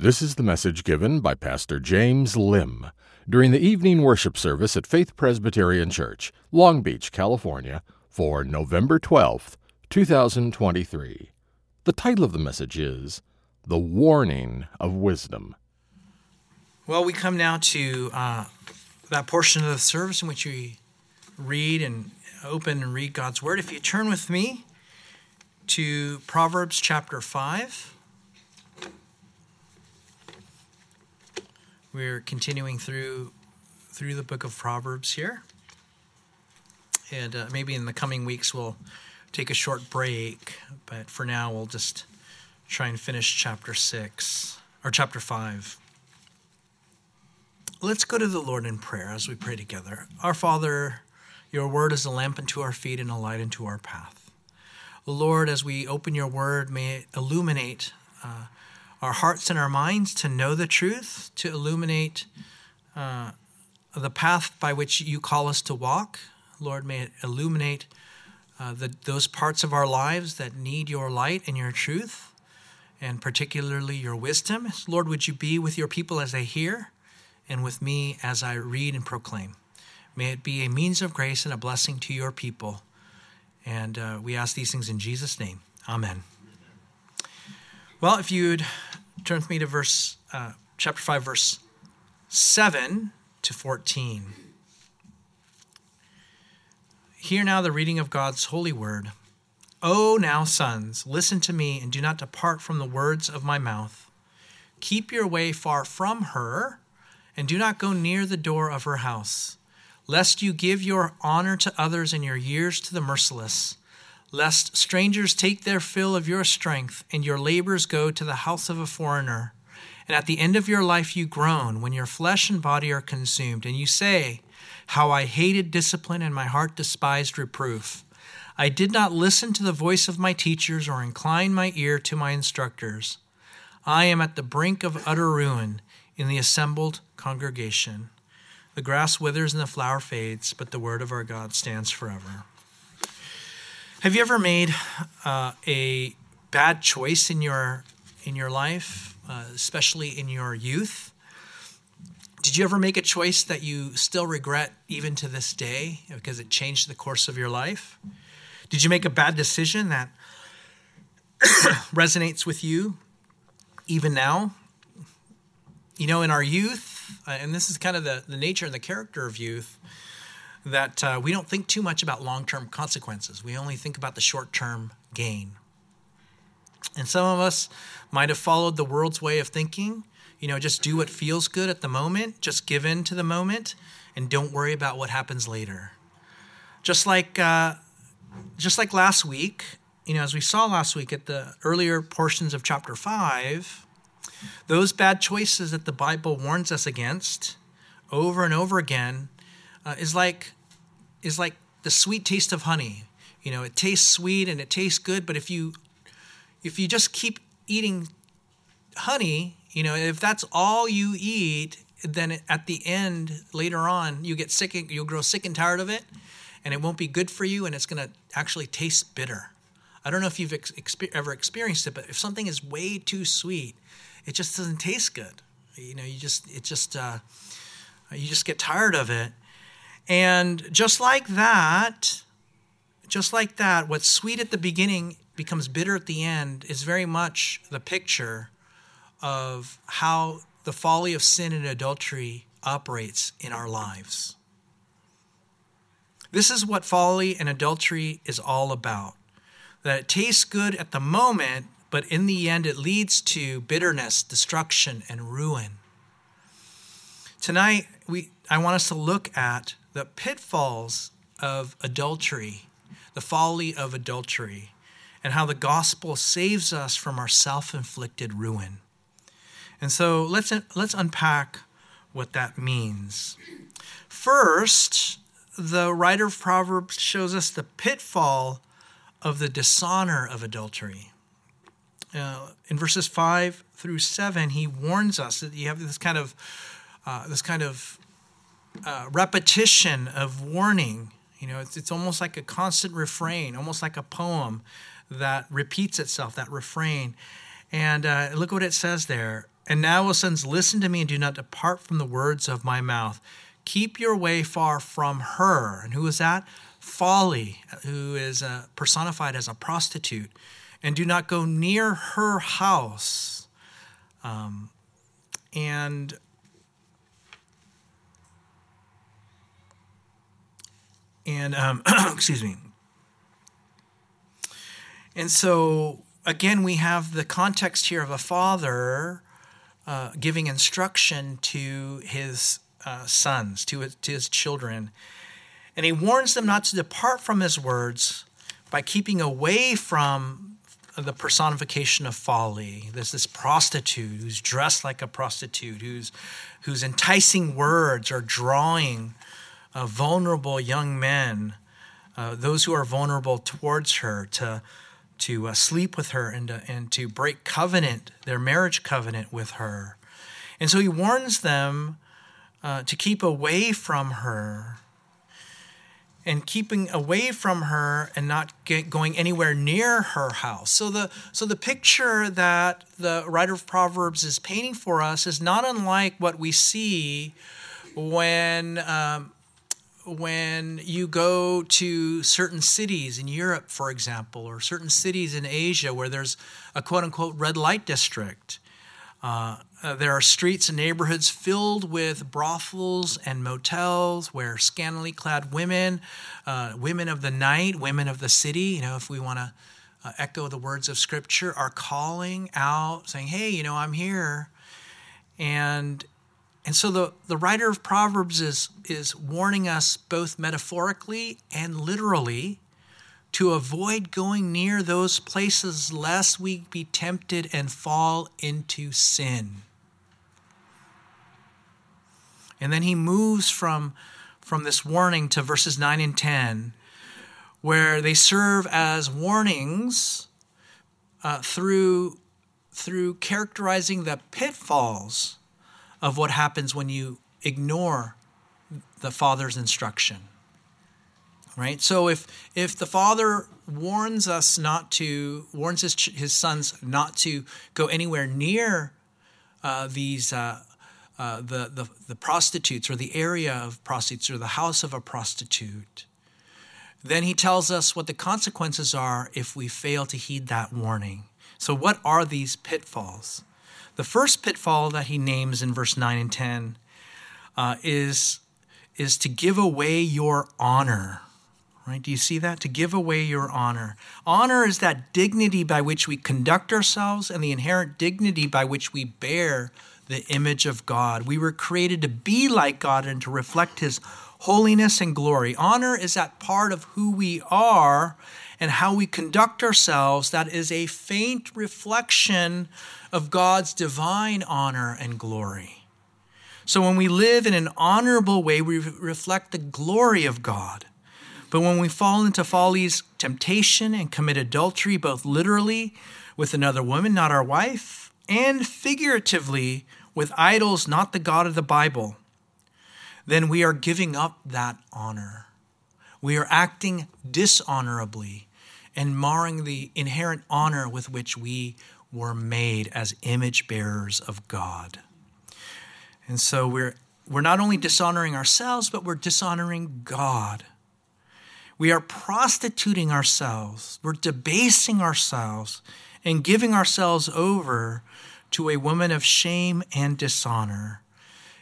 This is the message given by Pastor James Lim during the evening worship service at Faith Presbyterian Church, Long Beach, California, for November 12th, 2023. The title of the message is The Warning of Wisdom. Well, we come now to uh, that portion of the service in which we read and open and read God's Word. If you turn with me to Proverbs chapter 5. We're continuing through through the book of Proverbs here. And uh, maybe in the coming weeks we'll take a short break, but for now we'll just try and finish chapter 6 or chapter 5. Let's go to the Lord in prayer as we pray together. Our Father, your word is a lamp unto our feet and a light unto our path. Lord, as we open your word, may it illuminate uh, our hearts and our minds to know the truth, to illuminate uh, the path by which you call us to walk. Lord, may it illuminate uh, the, those parts of our lives that need your light and your truth, and particularly your wisdom. Lord, would you be with your people as they hear, and with me as I read and proclaim? May it be a means of grace and a blessing to your people. And uh, we ask these things in Jesus' name. Amen. Well, if you'd turn with me to verse uh, chapter 5 verse 7 to 14 hear now the reading of god's holy word. O now sons listen to me and do not depart from the words of my mouth. Keep your way far from her and do not go near the door of her house lest you give your honor to others and your years to the merciless lest strangers take their fill of your strength and your labors go to the house of a foreigner. And at the end of your life you groan when your flesh and body are consumed, and you say, How I hated discipline and my heart despised reproof. I did not listen to the voice of my teachers or incline my ear to my instructors. I am at the brink of utter ruin in the assembled congregation. The grass withers and the flower fades, but the word of our God stands forever. Have you ever made uh, a bad choice in your in your life, uh, especially in your youth? Did you ever make a choice that you still regret even to this day because it changed the course of your life? Did you make a bad decision that resonates with you even now? You know, in our youth, uh, and this is kind of the, the nature and the character of youth, that uh, we don't think too much about long term consequences. We only think about the short term gain. And some of us might have followed the world's way of thinking. You know, just do what feels good at the moment, just give in to the moment, and don't worry about what happens later. Just like, uh, just like last week, you know, as we saw last week at the earlier portions of chapter five, those bad choices that the Bible warns us against over and over again uh, is like is like the sweet taste of honey. You know, it tastes sweet and it tastes good, but if you if you just keep eating honey, you know, if that's all you eat, then at the end later on you get sick and you'll grow sick and tired of it and it won't be good for you and it's going to actually taste bitter. I don't know if you've ex- ever experienced it, but if something is way too sweet, it just doesn't taste good. You know, you just it just uh, you just get tired of it. And just like that, just like that, what's sweet at the beginning becomes bitter at the end is very much the picture of how the folly of sin and adultery operates in our lives. This is what folly and adultery is all about. That it tastes good at the moment, but in the end it leads to bitterness, destruction, and ruin. Tonight, we, I want us to look at the pitfalls of adultery, the folly of adultery, and how the gospel saves us from our self inflicted ruin. And so let's, let's unpack what that means. First, the writer of Proverbs shows us the pitfall of the dishonor of adultery. Uh, in verses 5 through 7, he warns us that you have this kind of, uh, this kind of uh, repetition of warning. You know, it's, it's almost like a constant refrain, almost like a poem that repeats itself, that refrain. And uh, look what it says there. And now, O sons, listen to me and do not depart from the words of my mouth. Keep your way far from her. And who is that? Folly, who is uh, personified as a prostitute. And do not go near her house. Um, and and um, excuse me. And so again, we have the context here of a father uh, giving instruction to his uh, sons, to his, to his children. And he warns them not to depart from his words by keeping away from the personification of folly. There's this prostitute who's dressed like a prostitute, who's, whose enticing words are drawing uh, vulnerable young men, uh, those who are vulnerable towards her, to, to uh, sleep with her and to, and to break covenant, their marriage covenant with her. And so he warns them uh, to keep away from her and keeping away from her and not get, going anywhere near her house. So the so the picture that the writer of Proverbs is painting for us is not unlike what we see when um, when you go to certain cities in Europe, for example, or certain cities in Asia where there's a quote unquote red light district. Uh, uh, there are streets and neighborhoods filled with brothels and motels where scantily clad women, uh, women of the night, women of the city, you know, if we want to uh, echo the words of Scripture, are calling out, saying, Hey, you know, I'm here. And and so the, the writer of Proverbs is, is warning us both metaphorically and literally to avoid going near those places lest we be tempted and fall into sin. And then he moves from, from this warning to verses 9 and 10, where they serve as warnings uh, through, through characterizing the pitfalls of what happens when you ignore the father's instruction right? So if if the father warns us not to warns his, his sons not to go anywhere near uh, these uh, uh, the, the the prostitutes or the area of prostitutes or the house of a prostitute then he tells us what the consequences are if we fail to heed that warning. So what are these pitfalls the first pitfall that he names in verse 9 and 10 uh, is, is to give away your honor. Right? Do you see that? To give away your honor. Honor is that dignity by which we conduct ourselves and the inherent dignity by which we bear the image of God. We were created to be like God and to reflect his holiness and glory. Honor is that part of who we are and how we conduct ourselves that is a faint reflection of God's divine honor and glory. So when we live in an honorable way, we reflect the glory of God. But when we fall into folly's temptation and commit adultery, both literally with another woman, not our wife, and figuratively with idols, not the God of the Bible, then we are giving up that honor. We are acting dishonorably and marring the inherent honor with which we were made as image bearers of God. And so we're, we're not only dishonoring ourselves, but we're dishonoring God. We are prostituting ourselves, we're debasing ourselves, and giving ourselves over to a woman of shame and dishonor.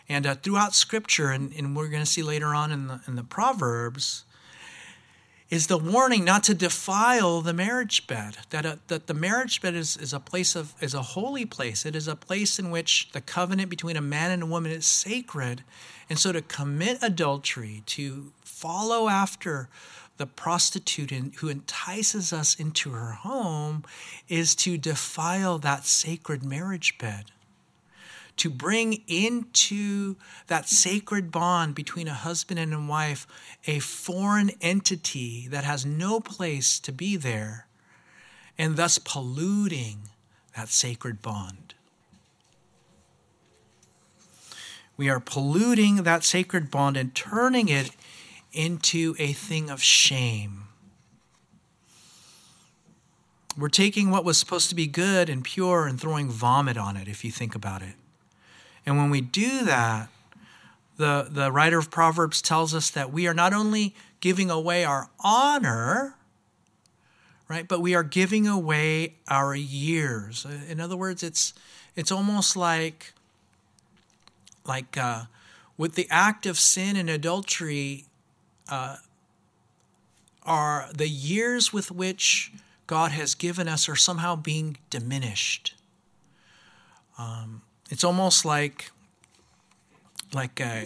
And uh, throughout Scripture, and, and we're going to see later on in the, in the Proverbs, is the warning not to defile the marriage bed. That, a, that the marriage bed is, is a place of is a holy place. It is a place in which the covenant between a man and a woman is sacred. And so to commit adultery, to follow after the prostitute who entices us into her home, is to defile that sacred marriage bed to bring into that sacred bond between a husband and a wife a foreign entity that has no place to be there, and thus polluting that sacred bond. We are polluting that sacred bond and turning it into a thing of shame. We're taking what was supposed to be good and pure and throwing vomit on it, if you think about it. And when we do that, the, the writer of Proverbs tells us that we are not only giving away our honor, right, but we are giving away our years. In other words, it's it's almost like like uh, with the act of sin and adultery uh, are the years with which God has given us are somehow being diminished. Um, it's almost like like uh,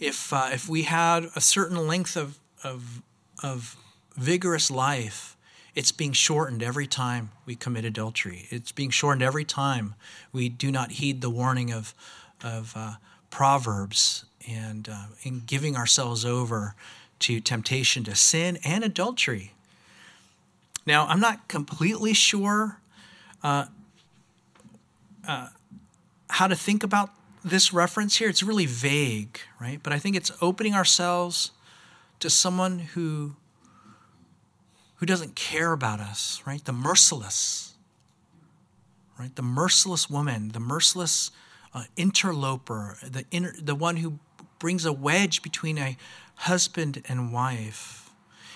if uh, if we had a certain length of of of vigorous life, it's being shortened every time we commit adultery. It's being shortened every time we do not heed the warning of of uh, Proverbs and uh, in giving ourselves over to temptation to sin and adultery. Now, I'm not completely sure uh, uh, how to think about this reference here. It's really vague, right? But I think it's opening ourselves to someone who who doesn't care about us, right? The merciless, right? The merciless woman, the merciless uh, interloper, the inter, the one who brings a wedge between a husband and wife.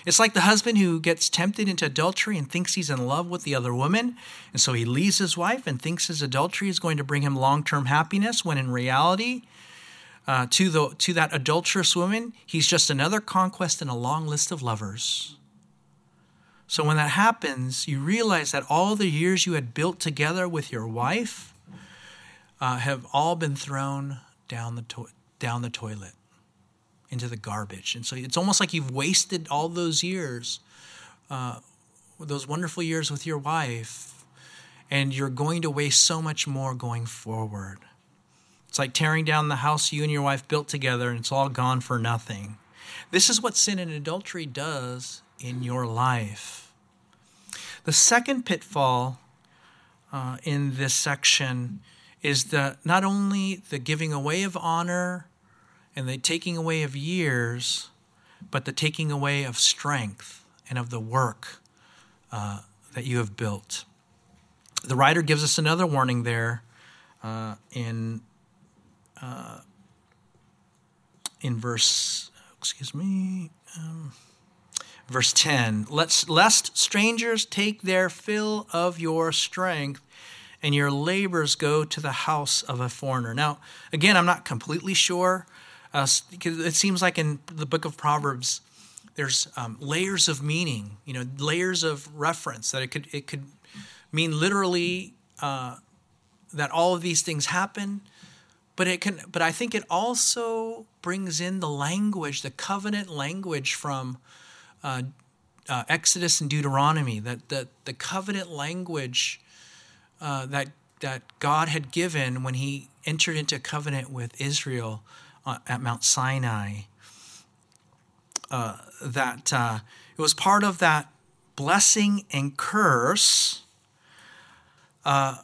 It's like the husband who gets tempted into adultery and thinks he's in love with the other woman, and so he leaves his wife and thinks his adultery is going to bring him long-term happiness when in reality uh, to the to that adulterous woman, he's just another conquest in a long list of lovers. So when that happens, you realize that all the years you had built together with your wife uh, have all been thrown down the to- down the toilet into the garbage. And so it's almost like you've wasted all those years, uh, those wonderful years with your wife, and you're going to waste so much more going forward. It's like tearing down the house you and your wife built together, and it's all gone for nothing. This is what sin and adultery does in your life. The second pitfall uh, in this section is the not only the giving away of honor and the taking away of years, but the taking away of strength and of the work uh, that you have built. The writer gives us another warning there uh, in uh, in verse. Excuse me. Um, verse 10 Let's, lest strangers take their fill of your strength and your labors go to the house of a foreigner. Now, again, I'm not completely sure because it seems like in the book of Proverbs, there's um, layers of meaning, you know, layers of reference that it could it could mean literally uh, that all of these things happen, but it can. But I think it also brings in the language, the covenant language from uh, uh, Exodus and Deuteronomy, that the the covenant language uh, that that God had given when He entered into covenant with Israel uh, at Mount Sinai. Uh, that uh, it was part of that blessing and curse uh,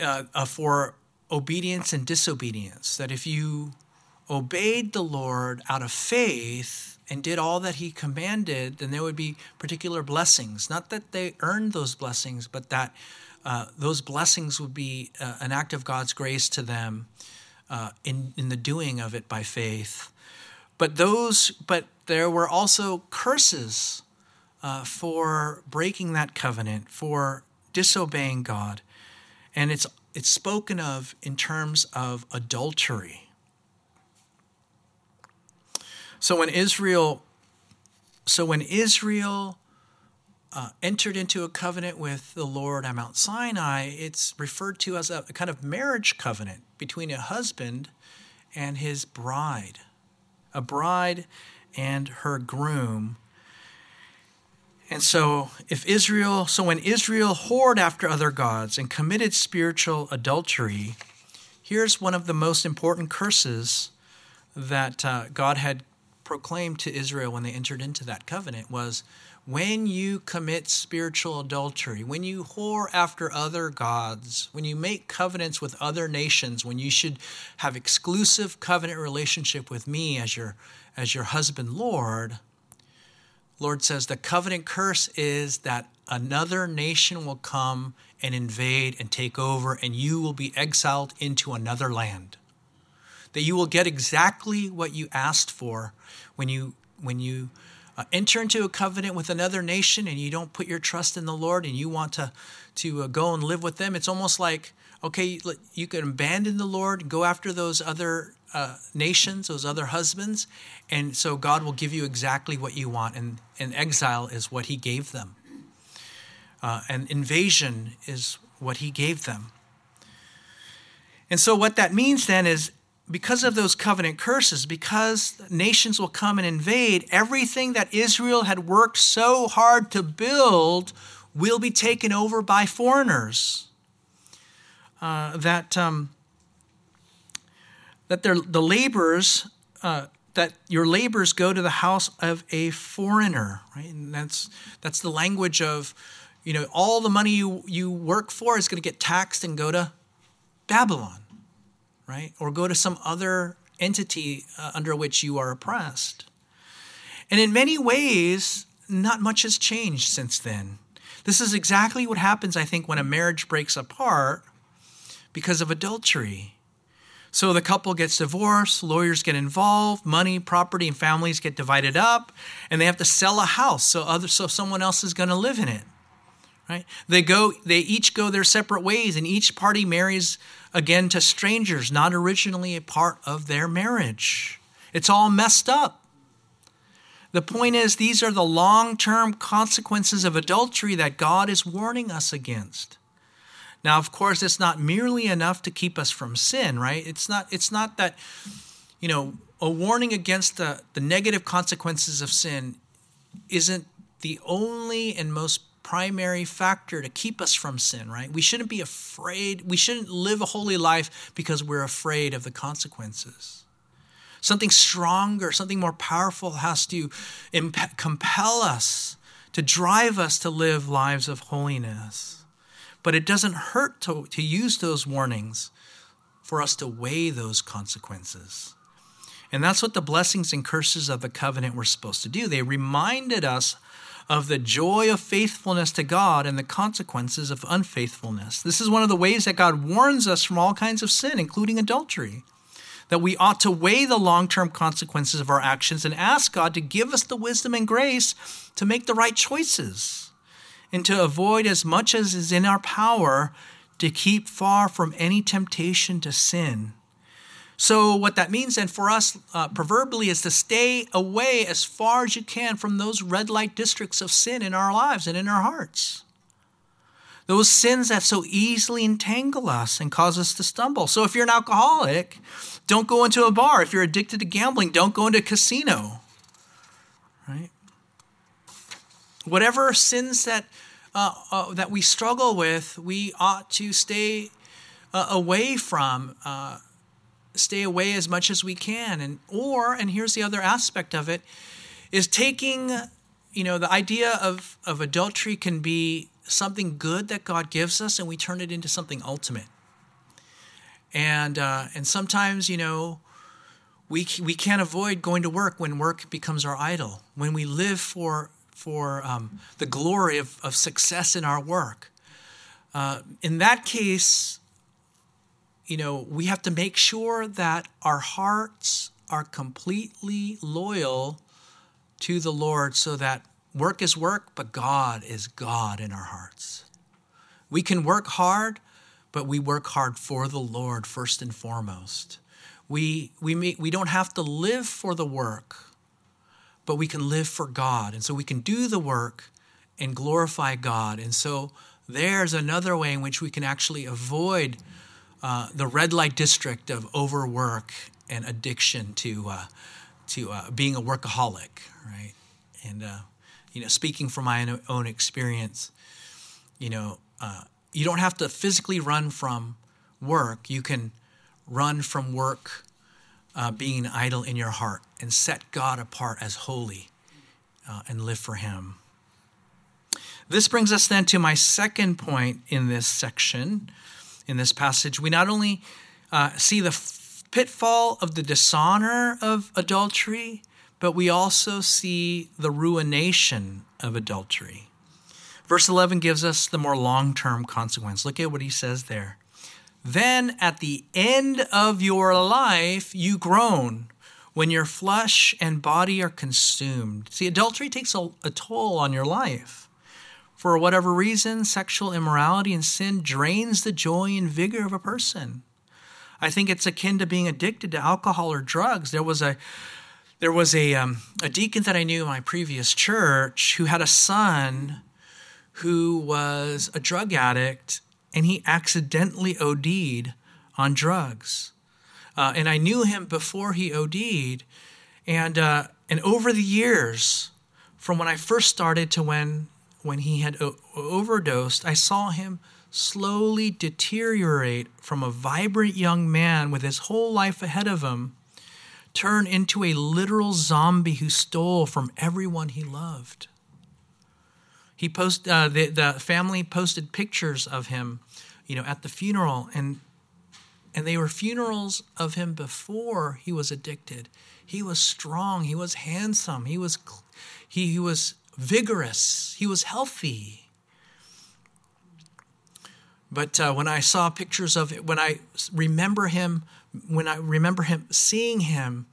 uh, uh, for obedience and disobedience. That if you obeyed the Lord out of faith and did all that He commanded, then there would be particular blessings. Not that they earned those blessings, but that those blessings would be an act of God's grace to them uh, in in the doing of it by faith. But those, but there were also curses uh, for breaking that covenant, for disobeying God, and it's it's spoken of in terms of adultery. So when Israel, so when Israel uh, entered into a covenant with the Lord at Mount Sinai, it's referred to as a, a kind of marriage covenant between a husband and his bride, a bride and her groom. And so, if Israel, so when Israel whored after other gods and committed spiritual adultery, here's one of the most important curses that uh, God had proclaimed to Israel when they entered into that covenant was when you commit spiritual adultery, when you whore after other gods, when you make covenants with other nations, when you should have exclusive covenant relationship with me as your as your husband Lord, Lord says the covenant curse is that another nation will come and invade and take over, and you will be exiled into another land. That you will get exactly what you asked for when you when you uh, enter into a covenant with another nation and you don't put your trust in the Lord and you want to to uh, go and live with them. It's almost like okay, you can abandon the Lord, go after those other uh, nations, those other husbands, and so God will give you exactly what you want. And, and exile is what He gave them, uh, and invasion is what He gave them. And so, what that means then is because of those covenant curses, because nations will come and invade, everything that Israel had worked so hard to build will be taken over by foreigners. Uh, that um, that the laborers uh, that your labors go to the house of a foreigner, right? And that's that's the language of, you know, all the money you you work for is going to get taxed and go to Babylon, right? Or go to some other entity uh, under which you are oppressed. And in many ways, not much has changed since then. This is exactly what happens, I think, when a marriage breaks apart because of adultery. So the couple gets divorced, lawyers get involved, money, property, and families get divided up, and they have to sell a house so other so someone else is going to live in it. Right? They go they each go their separate ways and each party marries again to strangers, not originally a part of their marriage. It's all messed up. The point is, these are the long term consequences of adultery that God is warning us against. Now, of course, it's not merely enough to keep us from sin, right? It's not, it's not that, you know, a warning against the, the negative consequences of sin isn't the only and most primary factor to keep us from sin, right? We shouldn't be afraid. We shouldn't live a holy life because we're afraid of the consequences. Something stronger, something more powerful has to imp- compel us, to drive us to live lives of holiness. But it doesn't hurt to, to use those warnings for us to weigh those consequences. And that's what the blessings and curses of the covenant were supposed to do. They reminded us of the joy of faithfulness to God and the consequences of unfaithfulness. This is one of the ways that God warns us from all kinds of sin, including adultery. That we ought to weigh the long term consequences of our actions and ask God to give us the wisdom and grace to make the right choices and to avoid as much as is in our power to keep far from any temptation to sin. So, what that means then for us, uh, proverbially, is to stay away as far as you can from those red light districts of sin in our lives and in our hearts. Those sins that so easily entangle us and cause us to stumble. So, if you're an alcoholic, don't go into a bar. If you're addicted to gambling, don't go into a casino. Right? Whatever sins that uh, uh, that we struggle with, we ought to stay uh, away from, uh, stay away as much as we can. And or, and here's the other aspect of it, is taking, you know, the idea of of adultery can be something good that God gives us, and we turn it into something ultimate. And uh, and sometimes, you know. We, we can't avoid going to work when work becomes our idol. When we live for for um, the glory of, of success in our work. Uh, in that case, you know, we have to make sure that our hearts are completely loyal to the Lord so that work is work, but God is God in our hearts. We can work hard, but we work hard for the Lord first and foremost. We, we, may, we don't have to live for the work but we can live for God. And so we can do the work and glorify God. And so there's another way in which we can actually avoid uh, the red light district of overwork and addiction to uh, to uh, being a workaholic, right? And uh, you know, speaking from my own experience, you know, uh, you don't have to physically run from work. You can run from work uh, being idle in your heart and set God apart as holy and live for Him. This brings us then to my second point in this section, in this passage. We not only uh, see the f- pitfall of the dishonor of adultery, but we also see the ruination of adultery. Verse 11 gives us the more long term consequence. Look at what he says there. Then at the end of your life, you groan when your flesh and body are consumed. See, adultery takes a, a, toll on your life. For whatever reason, sexual immorality and sin drains the joy and vigor of a person. I think it's akin to being addicted to alcohol or drugs. There was a there was a, um, a deacon that I knew in my previous church who had a son who was a drug addict and he accidentally OD'd on drugs. Uh, and I knew him before he OD'd. And, uh, and over the years, from when I first started to when, when he had o- overdosed, I saw him slowly deteriorate from a vibrant young man with his whole life ahead of him, turn into a literal zombie who stole from everyone he loved. He post uh, the the family posted pictures of him, you know, at the funeral, and and they were funerals of him before he was addicted. He was strong. He was handsome. He was he, he was vigorous. He was healthy. But uh, when I saw pictures of it, when I remember him, when I remember him seeing him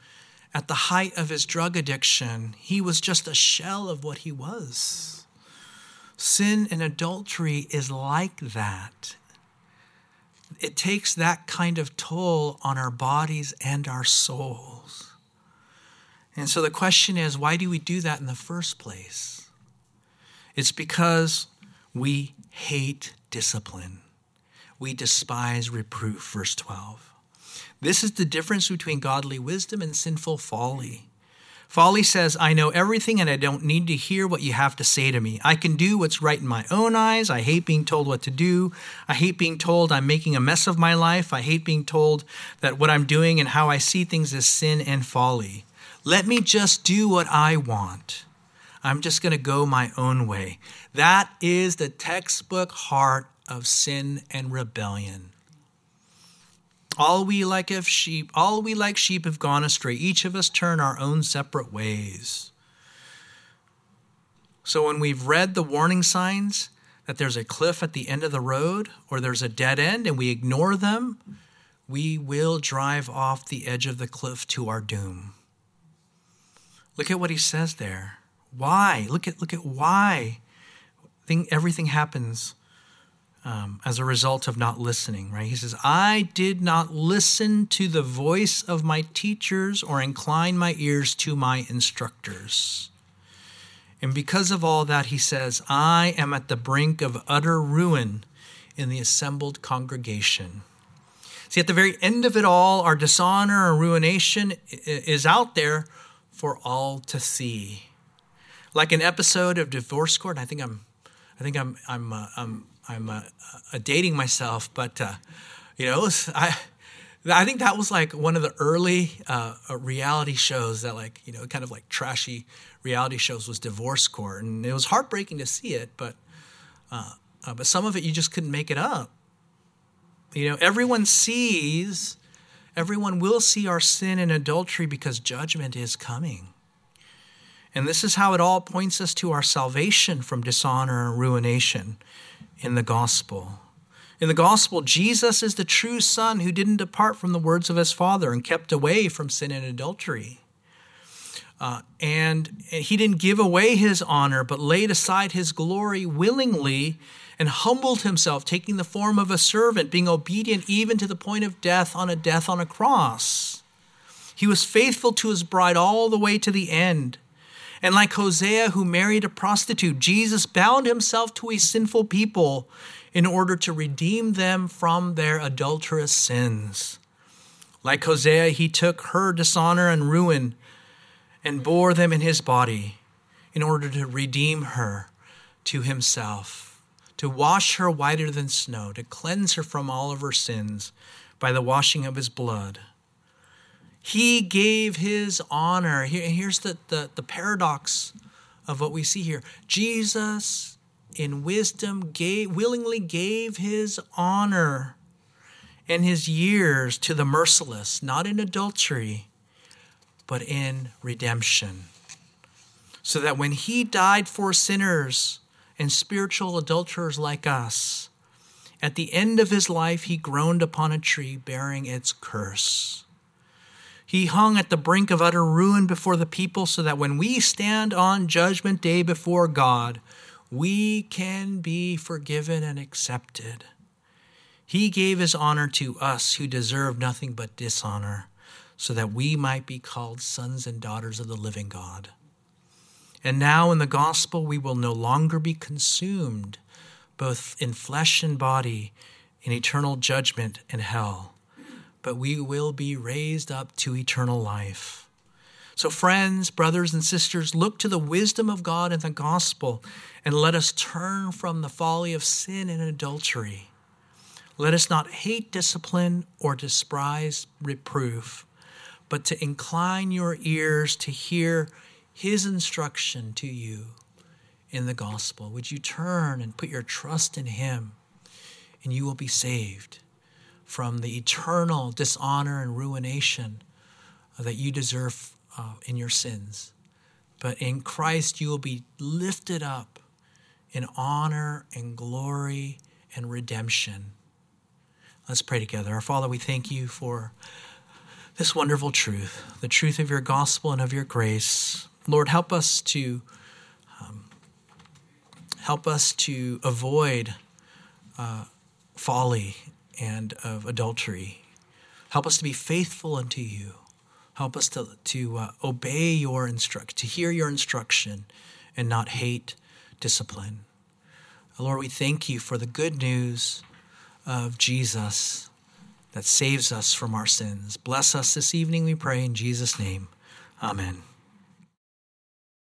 at the height of his drug addiction, he was just a shell of what he was. Sin and adultery is like that. It takes that kind of toll on our bodies and our souls. And so the question is why do we do that in the first place? It's because we hate discipline. We despise reproof, verse 12. This is the difference between godly wisdom and sinful folly. Folly says, I know everything and I don't need to hear what you have to say to me. I can do what's right in my own eyes. I hate being told what to do. I hate being told I'm making a mess of my life. I hate being told that what I'm doing and how I see things is sin and folly. Let me just do what I want. I'm just going to go my own way. That is the textbook heart of sin and rebellion. All we like of sheep, all we like sheep have gone astray. Each of us turn our own separate ways. So when we've read the warning signs that there's a cliff at the end of the road or there's a dead end and we ignore them, we will drive off the edge of the cliff to our doom. Look at what he says there. Why? Look at look at why. Everything happens um, as a result of not listening, right? He says, I did not listen to the voice of my teachers or incline my ears to my instructors. And because of all that, he says, I am at the brink of utter ruin in the assembled congregation. See, at the very end of it all, our dishonor and ruination is out there for all to see. Like an episode of Divorce Court, I think I'm, I think I'm, I'm, uh, I'm I'm uh, uh, dating myself, but uh, you know, was, I I think that was like one of the early uh, reality shows that like you know kind of like trashy reality shows was Divorce Court, and it was heartbreaking to see it, but uh, but some of it you just couldn't make it up. You know, everyone sees, everyone will see our sin and adultery because judgment is coming. And this is how it all points us to our salvation from dishonor and ruination in the gospel. In the gospel, Jesus is the true Son who didn't depart from the words of his Father and kept away from sin and adultery. Uh, and he didn't give away his honor, but laid aside his glory willingly and humbled himself, taking the form of a servant, being obedient even to the point of death on a death on a cross. He was faithful to his bride all the way to the end. And like Hosea, who married a prostitute, Jesus bound himself to a sinful people in order to redeem them from their adulterous sins. Like Hosea, he took her dishonor and ruin and bore them in his body in order to redeem her to himself, to wash her whiter than snow, to cleanse her from all of her sins by the washing of his blood. He gave his honor. Here, here's the, the, the paradox of what we see here Jesus, in wisdom, gave, willingly gave his honor and his years to the merciless, not in adultery, but in redemption. So that when he died for sinners and spiritual adulterers like us, at the end of his life he groaned upon a tree bearing its curse. He hung at the brink of utter ruin before the people so that when we stand on judgment day before God, we can be forgiven and accepted. He gave his honor to us who deserve nothing but dishonor, so that we might be called sons and daughters of the living God. And now in the gospel, we will no longer be consumed, both in flesh and body, in eternal judgment and hell, but we will be raised up to eternal life. So, friends, brothers, and sisters, look to the wisdom of God in the gospel and let us turn from the folly of sin and adultery. Let us not hate discipline or despise reproof, but to incline your ears to hear his instruction to you in the gospel. Would you turn and put your trust in him, and you will be saved from the eternal dishonor and ruination that you deserve uh, in your sins. But in Christ, you will be lifted up in honor and glory and redemption. Let's pray together. Our Father, we thank you for this wonderful truth, the truth of your gospel and of your grace. Lord, help us to um, help us to avoid uh, folly and of adultery. Help us to be faithful unto you. Help us to, to uh, obey your instruct, to hear your instruction and not hate discipline. Lord, we thank you for the good news of Jesus that saves us from our sins. Bless us this evening, we pray in Jesus' name. Amen.